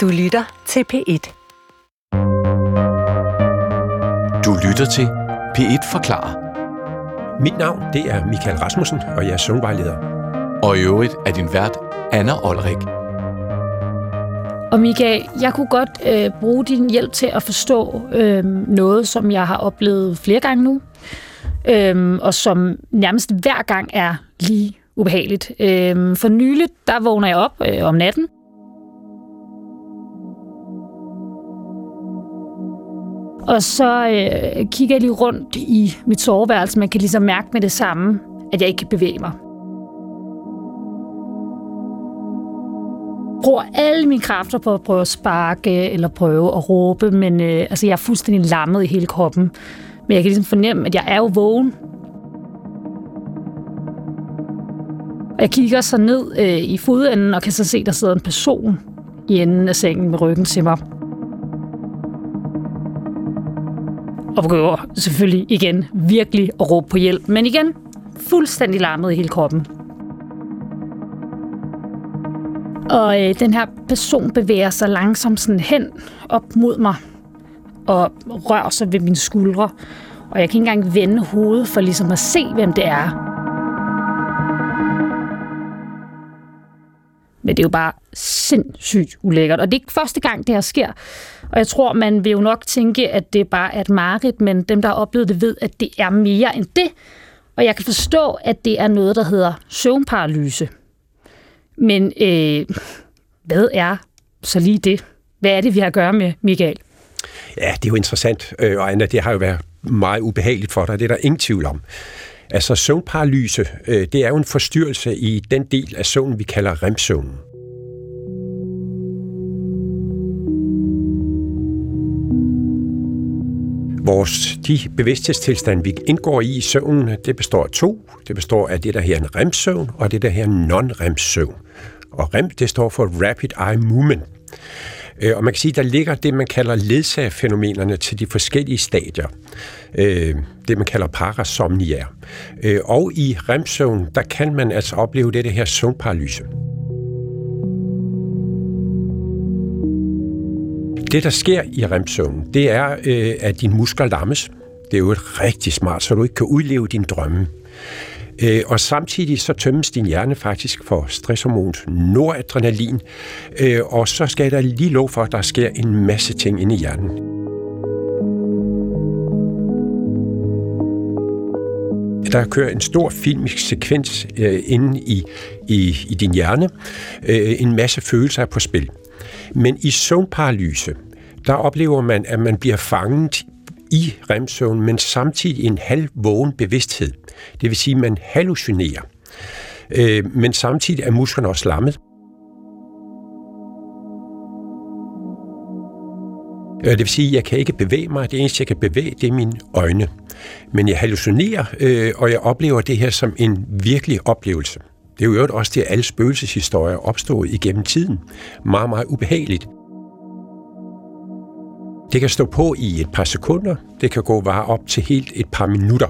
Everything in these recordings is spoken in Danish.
Du lytter til P1. Du lytter til P1 Forklarer. Mit navn det er Michael Rasmussen, og jeg er sundvejleder. Og i øvrigt er din vært Anna Olrik. Og Michael, jeg kunne godt øh, bruge din hjælp til at forstå øh, noget, som jeg har oplevet flere gange nu, øh, og som nærmest hver gang er lige ubehageligt. Øh, for nyligt, der vågner jeg op øh, om natten, Og så øh, kigger jeg lige rundt i mit soveværelse. Man kan ligesom mærke med det samme, at jeg ikke kan bevæge mig. bruger alle mine kræfter på at prøve at sparke eller prøve at råbe, men øh, altså, jeg er fuldstændig lammet i hele kroppen. Men jeg kan ligesom fornemme, at jeg er jo vågen. Og jeg kigger så ned øh, i fodenden og kan så se, at der sidder en person i enden af sengen med ryggen til mig. Og prøver selvfølgelig igen virkelig at råbe på hjælp. Men igen, fuldstændig larmet i hele kroppen. Og øh, den her person bevæger sig langsomt sådan hen op mod mig og rører sig ved mine skuldre. Og jeg kan ikke engang vende hovedet for ligesom at se, hvem det er. Men det er jo bare sindssygt ulækkert. Og det er ikke første gang, det her sker. Og jeg tror, man vil jo nok tænke, at det bare er et mareridt, men dem, der har oplevet det, ved, at det er mere end det. Og jeg kan forstå, at det er noget, der hedder søvnparalyse. Men øh, hvad er så lige det? Hvad er det, vi har at gøre med, Michael? Ja, det er jo interessant, øh, og Anna, det har jo været meget ubehageligt for dig, det er der ingen tvivl om. Altså søvnparalyse, øh, det er jo en forstyrrelse i den del af søvnen, vi kalder remsøvnen. Vores, de bevidsthedstilstande, vi indgår i i søvnen, det består af to. Det består af det, der her en remsøvn, og det, der her non-rem-søvn. Og REM, det står for Rapid Eye Movement. Øh, og man kan sige, der ligger det, man kalder ledsagerfænomenerne til de forskellige stadier. Øh, det, man kalder parasomnier. Øh, og i remsøvn, der kan man altså opleve det, det her søvnparalyse. Det, der sker i remsøvnen, det er, øh, at din muskler lammes. Det er jo et rigtig smart, så du ikke kan udleve din drømme. Øh, og samtidig så tømmes din hjerne faktisk for stresshormon noradrenalin, øh, og så skal der lige lov for, at der sker en masse ting inde i hjernen. Der kører en stor filmisk sekvens øh, inde i, i, i din hjerne. Øh, en masse følelser er på spil. Men i søvnparalyse, der oplever man, at man bliver fanget i remsøvn, men samtidig en halv vågen bevidsthed. Det vil sige, at man hallucinerer. Øh, men samtidig er musklerne også lammet. Øh, det vil sige, at jeg kan ikke bevæge mig. Det eneste, jeg kan bevæge, det er mine øjne. Men jeg hallucinerer, øh, og jeg oplever det her som en virkelig oplevelse. Det er jo også det, at alle spøgelseshistorier opstod igennem tiden. Meget, meget ubehageligt. Det kan stå på i et par sekunder. Det kan gå bare op til helt et par minutter.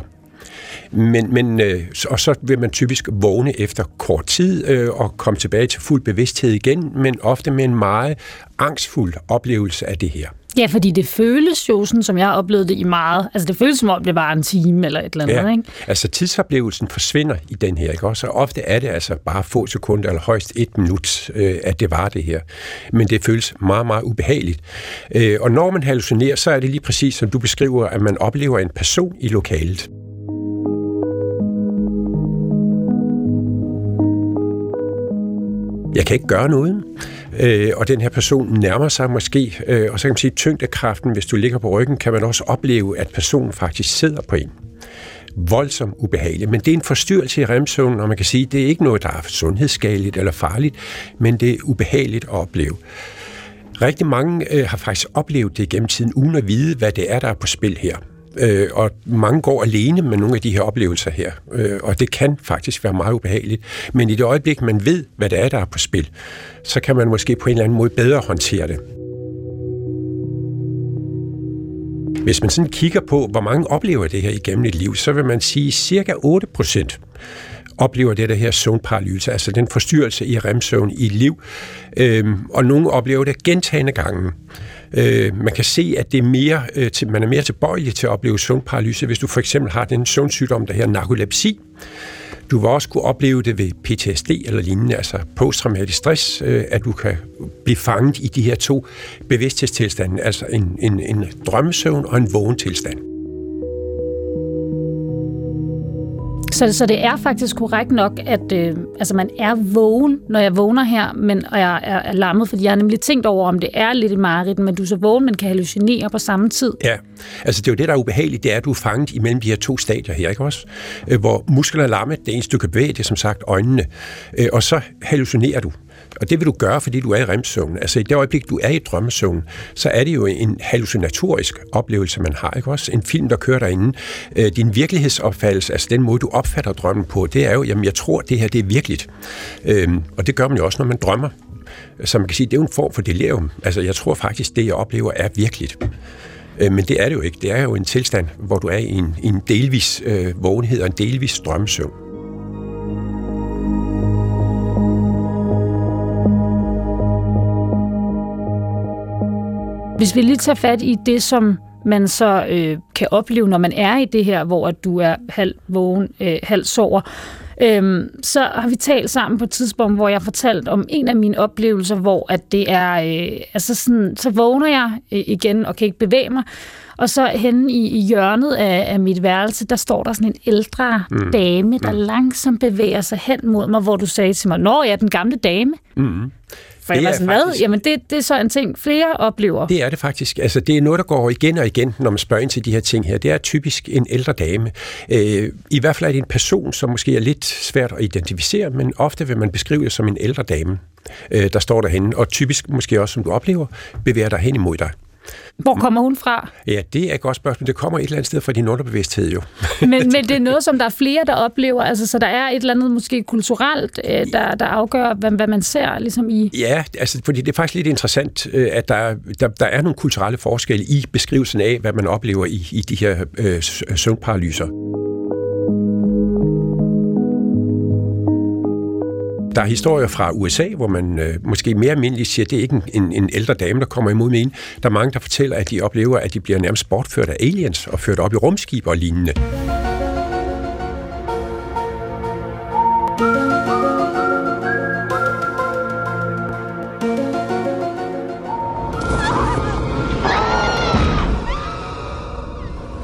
Men, men, øh, og så vil man typisk vågne efter kort tid øh, og komme tilbage til fuld bevidsthed igen, men ofte med en meget angstfuld oplevelse af det her. Ja, fordi det føles jo sådan, som jeg har oplevet det i meget. Altså det føles som om, det var en time eller et eller andet, ja. ikke? altså tidsoplevelsen forsvinder i den her, ikke? Også, ofte er det altså bare få sekunder eller højst et minut, øh, at det var det her. Men det føles meget, meget ubehageligt. Øh, og når man hallucinerer, så er det lige præcis, som du beskriver, at man oplever en person i lokalet. Jeg kan ikke gøre noget øh, og den her person nærmer sig måske, øh, og så kan man sige, tyngdekraften, hvis du ligger på ryggen, kan man også opleve, at personen faktisk sidder på en. Voldsomt ubehageligt, men det er en forstyrrelse i remsøvnen, og man kan sige, det er ikke noget, der er sundhedsskadeligt eller farligt, men det er ubehageligt at opleve. Rigtig mange øh, har faktisk oplevet det gennem tiden, uden at vide, hvad det er, der er på spil her. Øh, og mange går alene med nogle af de her oplevelser her, øh, og det kan faktisk være meget ubehageligt. Men i det øjeblik, man ved, hvad det er, der er på spil, så kan man måske på en eller anden måde bedre håndtere det. Hvis man sådan kigger på, hvor mange oplever det her igennem et liv, så vil man sige, at cirka 8 procent oplever det der her søvnparalyse, altså den forstyrrelse i remsøvn i liv. Øhm, og nogle oplever det gentagende gange. Øh, man kan se, at det er mere, øh, til, man er mere tilbøjelig til at opleve søvnparalyse, hvis du for eksempel har den søvnsygdom, der her narkolepsi. Du vil også kunne opleve det ved PTSD eller lignende, altså posttraumatisk stress, øh, at du kan blive fanget i de her to bevidsthedstilstande, altså en, en, en drømmesøvn og en vågen tilstand. Så, så det er faktisk korrekt nok, at øh, altså man er vågen, når jeg vågner her, men, og jeg er, er lammet, fordi jeg har nemlig tænkt over, om det er lidt i mareridt, men du er så vågen, men kan hallucinere på samme tid. Ja, altså det er jo det, der er ubehageligt, det er, at du er fanget imellem de her to stadier her, ikke også? Øh, hvor musklerne er lammet, det eneste, du kan bevæge, det er som sagt øjnene, øh, og så hallucinerer du. Og det vil du gøre, fordi du er i remsøvnen. Altså i det øjeblik, du er i drømmesøvnen, så er det jo en hallucinatorisk oplevelse, man har. Ikke også? En film, der kører derinde. Øh, din virkelighedsopfattelse, altså den måde, du opfatter drømmen på, det er jo, jamen jeg tror, det her det er virkeligt. Øhm, og det gør man jo også, når man drømmer. Så man kan sige, det er jo en form for delirium. Altså jeg tror faktisk, det jeg oplever er virkeligt. Øh, men det er det jo ikke. Det er jo en tilstand, hvor du er i en, en delvis øh, vågenhed og en delvis drømmesøvn. Hvis vi lige tager fat i det, som man så øh, kan opleve, når man er i det her, hvor at du er halv vågen, øh, halv sover, Øhm, så har vi talt sammen på et tidspunkt, hvor jeg fortalt om en af mine oplevelser, hvor at det er, øh, altså sådan, så vågner jeg øh, igen og kan ikke bevæge mig, og så henne i, i hjørnet af, af mit værelse, der står der sådan en ældre mm. dame, der mm. langsomt bevæger sig hen mod mig, hvor du sagde til mig, Nå, jeg er den gamle dame. Mm. For det jeg var sådan, faktisk, hvad? Jamen, det, det er så en ting, flere oplever. Det er det faktisk. Altså, det er noget, der går igen og igen, når man spørger ind til de her ting her. Det er typisk en ældre dame. Øh, I hvert fald er det en person, som måske er lidt svært at identificere, men ofte vil man beskrive det som en ældre dame, øh, der står derhenne, og typisk måske også, som du oplever, bevæger dig hen imod dig. Hvor kommer hun fra? Ja, det er et godt spørgsmål. Det kommer et eller andet sted fra din underbevidsthed jo. men, men det er noget, som der er flere, der oplever. Altså, så der er et eller andet måske kulturelt, øh, der, der afgør, hvad, hvad man ser ligesom i... Ja, altså, fordi det er faktisk lidt interessant, øh, at der, der, der er nogle kulturelle forskelle i beskrivelsen af, hvad man oplever i, i de her øh, søvnparalyser. Der er historier fra USA, hvor man øh, måske mere almindeligt siger, at det er ikke en, en ældre dame, der kommer imod med en. Der er mange, der fortæller, at de oplever, at de bliver nærmest bortført af aliens og ført op i rumskib og lignende.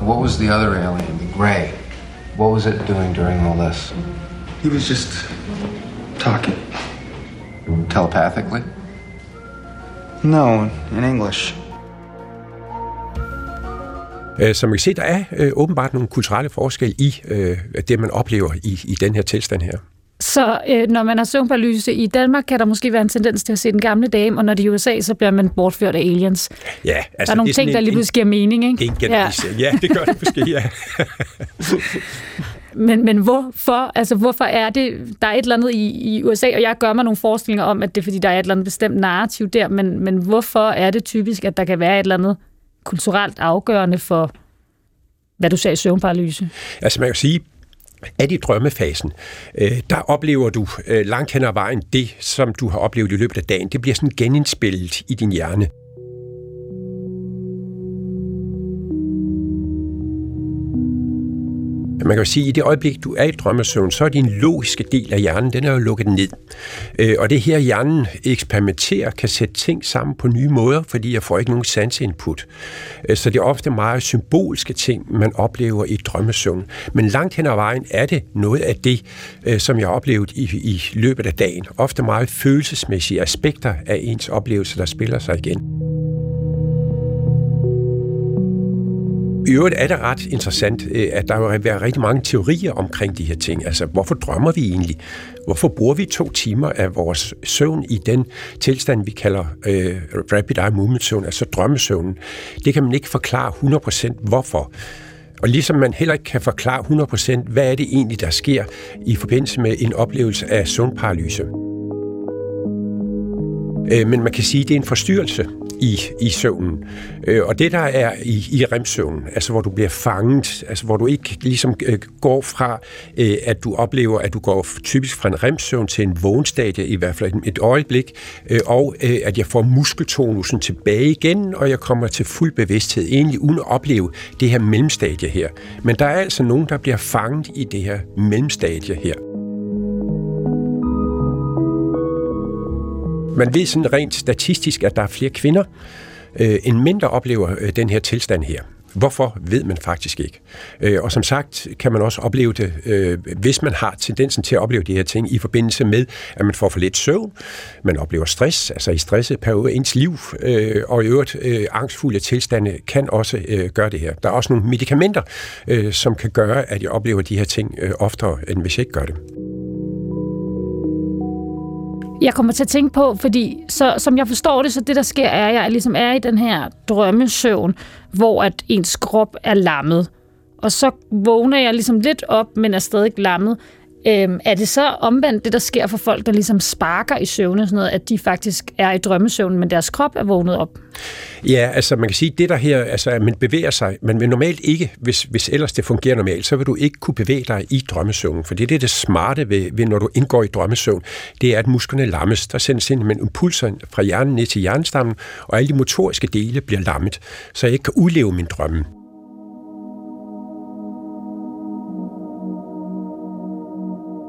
What was the other alien, the gray? What was it doing during all this? He was just talking. Telepathically? No, in English. Øh, som man kan se, der er øh, åbenbart nogle kulturelle forskelle i øh, det, man oplever i, i den her tilstand her. Så øh, når man har søvnparalyse i Danmark, kan der måske være en tendens til at se den gamle dame, og når det er i USA, så bliver man bortført af aliens. Ja, altså, der er nogle det er ting, der lige pludselig giver mening, ikke? En ja. ja, det gør det måske, ja. men, men hvorfor, altså, hvorfor er det, der er et eller andet i, i USA, og jeg gør mig nogle forestillinger om, at det er, fordi der er et eller andet bestemt narrativ der, men, men hvorfor er det typisk, at der kan være et eller andet kulturelt afgørende for, hvad du sagde i søvnparalyse? Altså man kan sige, at i drømmefasen, øh, der oplever du øh, langt hen ad vejen det, som du har oplevet i løbet af dagen. Det bliver sådan genindspillet i din hjerne. Man kan jo sige, at i det øjeblik, du er i drømmesøvn, så er din logiske del af hjernen, den er jo lukket ned. Øh, og det her, hjernen eksperimenterer, kan sætte ting sammen på nye måder, fordi jeg får ikke nogen sanseinput. Øh, så det er ofte meget symbolske ting, man oplever i drømmesøvn. Men langt hen ad vejen er det noget af det, øh, som jeg har oplevet i, i løbet af dagen. Ofte meget følelsesmæssige aspekter af ens oplevelse, der spiller sig igen. I øvrigt er det ret interessant, øh, at der vil være rigtig mange teorier omkring de her ting. Altså, hvorfor drømmer vi egentlig? Hvorfor bruger vi to timer af vores søvn i den tilstand, vi kalder øh, rapid eye movement søvn, altså drømmesøvnen? Det kan man ikke forklare 100% hvorfor. Og ligesom man heller ikke kan forklare 100%, hvad er det egentlig, der sker i forbindelse med en oplevelse af søvnparalyse. Øh, men man kan sige, at det er en forstyrrelse i, i søvnen. Øh, og det, der er i, i remsøvnen, altså hvor du bliver fanget, altså hvor du ikke ligesom øh, går fra, øh, at du oplever, at du går typisk fra en remsøvn til en vågenstadie, i hvert fald et øjeblik, øh, og øh, at jeg får muskeltonusen tilbage igen, og jeg kommer til fuld bevidsthed, egentlig uden at opleve det her mellemstadie her. Men der er altså nogen, der bliver fanget i det her mellemstadie her. Man ved sådan rent statistisk, at der er flere kvinder øh, end mænd, der oplever øh, den her tilstand her. Hvorfor ved man faktisk ikke. Øh, og som sagt kan man også opleve det, øh, hvis man har tendensen til at opleve de her ting i forbindelse med, at man får for lidt søvn, man oplever stress, altså i stresset periode ens liv, øh, og i øvrigt øh, angstfulde tilstande kan også øh, gøre det her. Der er også nogle medicamenter, øh, som kan gøre, at jeg oplever de her ting øh, oftere, end hvis jeg ikke gør det. Jeg kommer til at tænke på, fordi så, som jeg forstår det, så det der sker er, at jeg ligesom er i den her drømmesøvn, hvor at ens krop er lammet. Og så vågner jeg ligesom lidt op, men er stadig lammet. Øhm, er det så omvendt det, der sker for folk, der ligesom sparker i søvne, sådan noget, at de faktisk er i drømmesøvn, men deres krop er vågnet op? Ja, altså man kan sige, det der her, altså at man bevæger sig, man vil normalt ikke, hvis, hvis ellers det fungerer normalt, så vil du ikke kunne bevæge dig i drømmesøvn, for det er det, det smarte ved, ved, når du indgår i drømmesøvn, det er, at musklerne lammes. Der sendes simpelthen impulser fra hjernen ned til hjernestammen, og alle de motoriske dele bliver lammet, så jeg ikke kan udleve min drømme.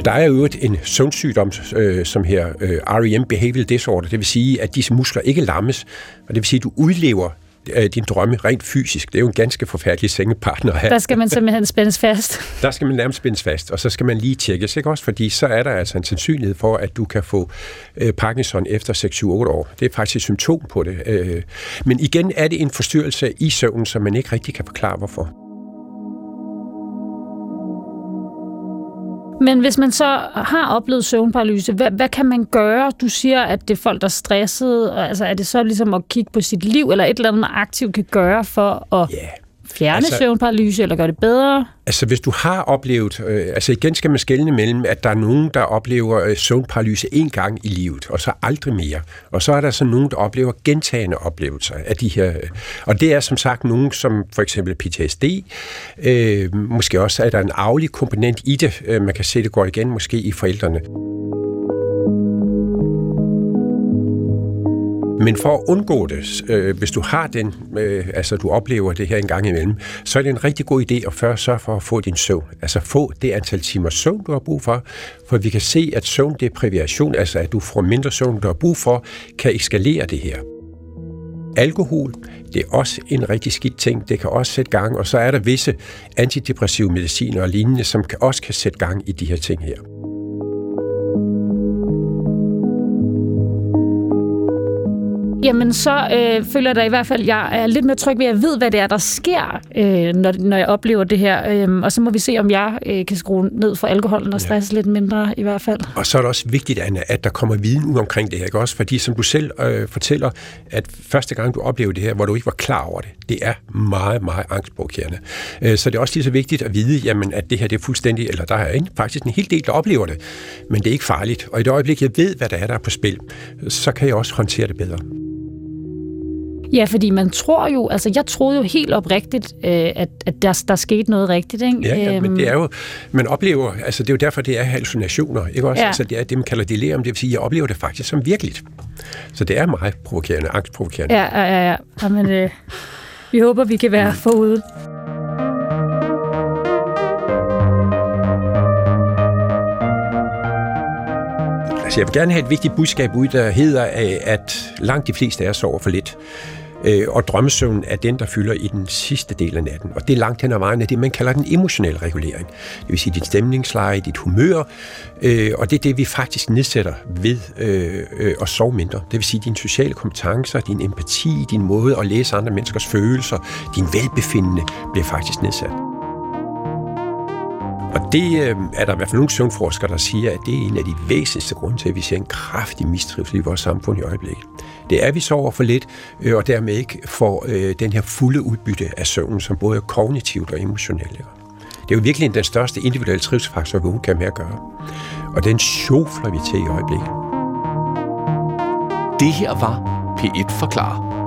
Der er jo en søvnsygdom, øh, som her øh, REM Behavioral Disorder, det vil sige, at disse muskler ikke lammes, og det vil sige, at du udlever øh, din drømme rent fysisk. Det er jo en ganske forfærdelig sengepartner at have. Der skal man simpelthen spændes fast. Der skal man nærmest spændes fast, og så skal man lige tjekkes, ikke også? Fordi så er der altså en sandsynlighed for, at du kan få øh, Parkinson efter 6-7-8 år. Det er faktisk et symptom på det. Øh. Men igen er det en forstyrrelse i søvnen, som man ikke rigtig kan forklare, hvorfor. Men hvis man så har oplevet søvnparalyse, hvad, hvad kan man gøre? Du siger, at det er folk, der er stressede. Altså, er det så ligesom at kigge på sit liv, eller et eller andet, man aktivt kan gøre for at yeah fjerne altså, søvnparalyse, eller gøre det bedre? Altså, hvis du har oplevet... Øh, altså, igen skal man skelne mellem, at der er nogen, der oplever øh, søvnparalyse en gang i livet, og så aldrig mere. Og så er der så nogen, der oplever gentagende oplevelser af de her... Øh, og det er som sagt nogen, som for eksempel PTSD. Øh, måske også er der en arvelig komponent i det. Øh, man kan se, det går igen måske i forældrene. Men for at undgå det, øh, hvis du har den, øh, altså du oplever det her en gang imellem, så er det en rigtig god idé at først sørge for at få din søvn. Altså få det antal timer søvn, du har brug for, for vi kan se, at søvndeprivation, altså at du får mindre søvn, du har brug for, kan eskalere det her. Alkohol, det er også en rigtig skidt ting. Det kan også sætte gang, og så er der visse antidepressive mediciner og lignende, som kan også kan sætte gang i de her ting her. Jamen, så øh, føler jeg da i hvert fald, at jeg er lidt mere tryg ved, at jeg ved, hvad det er, der sker, øh, når, når jeg oplever det her. Øh, og så må vi se, om jeg øh, kan skrue ned for alkoholen og stresse ja. lidt mindre i hvert fald. Og så er det også vigtigt, Anna, at der kommer viden ud omkring det her. Ikke? Også fordi, som du selv øh, fortæller, at første gang, du oplever det her, hvor du ikke var klar over det, det er meget, meget angstprovokerende. Øh, så det er også lige så vigtigt at vide, jamen, at det her det er fuldstændig, eller der er en, faktisk en hel del, der oplever det, men det er ikke farligt. Og i det øjeblik, jeg ved, hvad der er, der er på spil, så kan jeg også håndtere det bedre. Ja, fordi man tror jo, altså jeg troede jo helt oprigtigt, øh, at, at der, der skete noget rigtigt. Ikke? Ja, ja, men det er jo, man oplever, altså det er jo derfor, det er hallucinationer, ikke også? Ja. Altså det er det, man kalder delirium, det vil sige, jeg oplever det faktisk som virkeligt. Så det er meget provokerende, angstprovokerende. Ja, ja, ja. ja. Jamen, øh, vi håber, vi kan være forud. Altså, jeg vil gerne have et vigtigt budskab ud, der hedder, øh, at langt de fleste af os sover for lidt. Øh, og drømmesøvnen er den, der fylder i den sidste del af natten. Og det er langt hen ad vejen af det, man kalder den emotionelle regulering. Det vil sige dit stemningsleje, dit humør, øh, og det er det, vi faktisk nedsætter ved at sove mindre. Det vil sige dine sociale kompetencer, din empati, din måde at læse andre menneskers følelser, din velbefindende bliver faktisk nedsat. Og det øh, er der i hvert fald nogle søvnforskere, der siger, at det er en af de væsentligste grunde til, at vi ser en kraftig mistrivsel i vores samfund i øjeblikket. Det er, at vi sover for lidt, øh, og dermed ikke får øh, den her fulde udbytte af søvnen, som både er kognitivt og emotionelt. Det er jo virkelig den største individuelle trivselsfaktor, vi kan med at gøre. Og den sjofler vi til i øjeblikket. Det her var P1 Forklarer.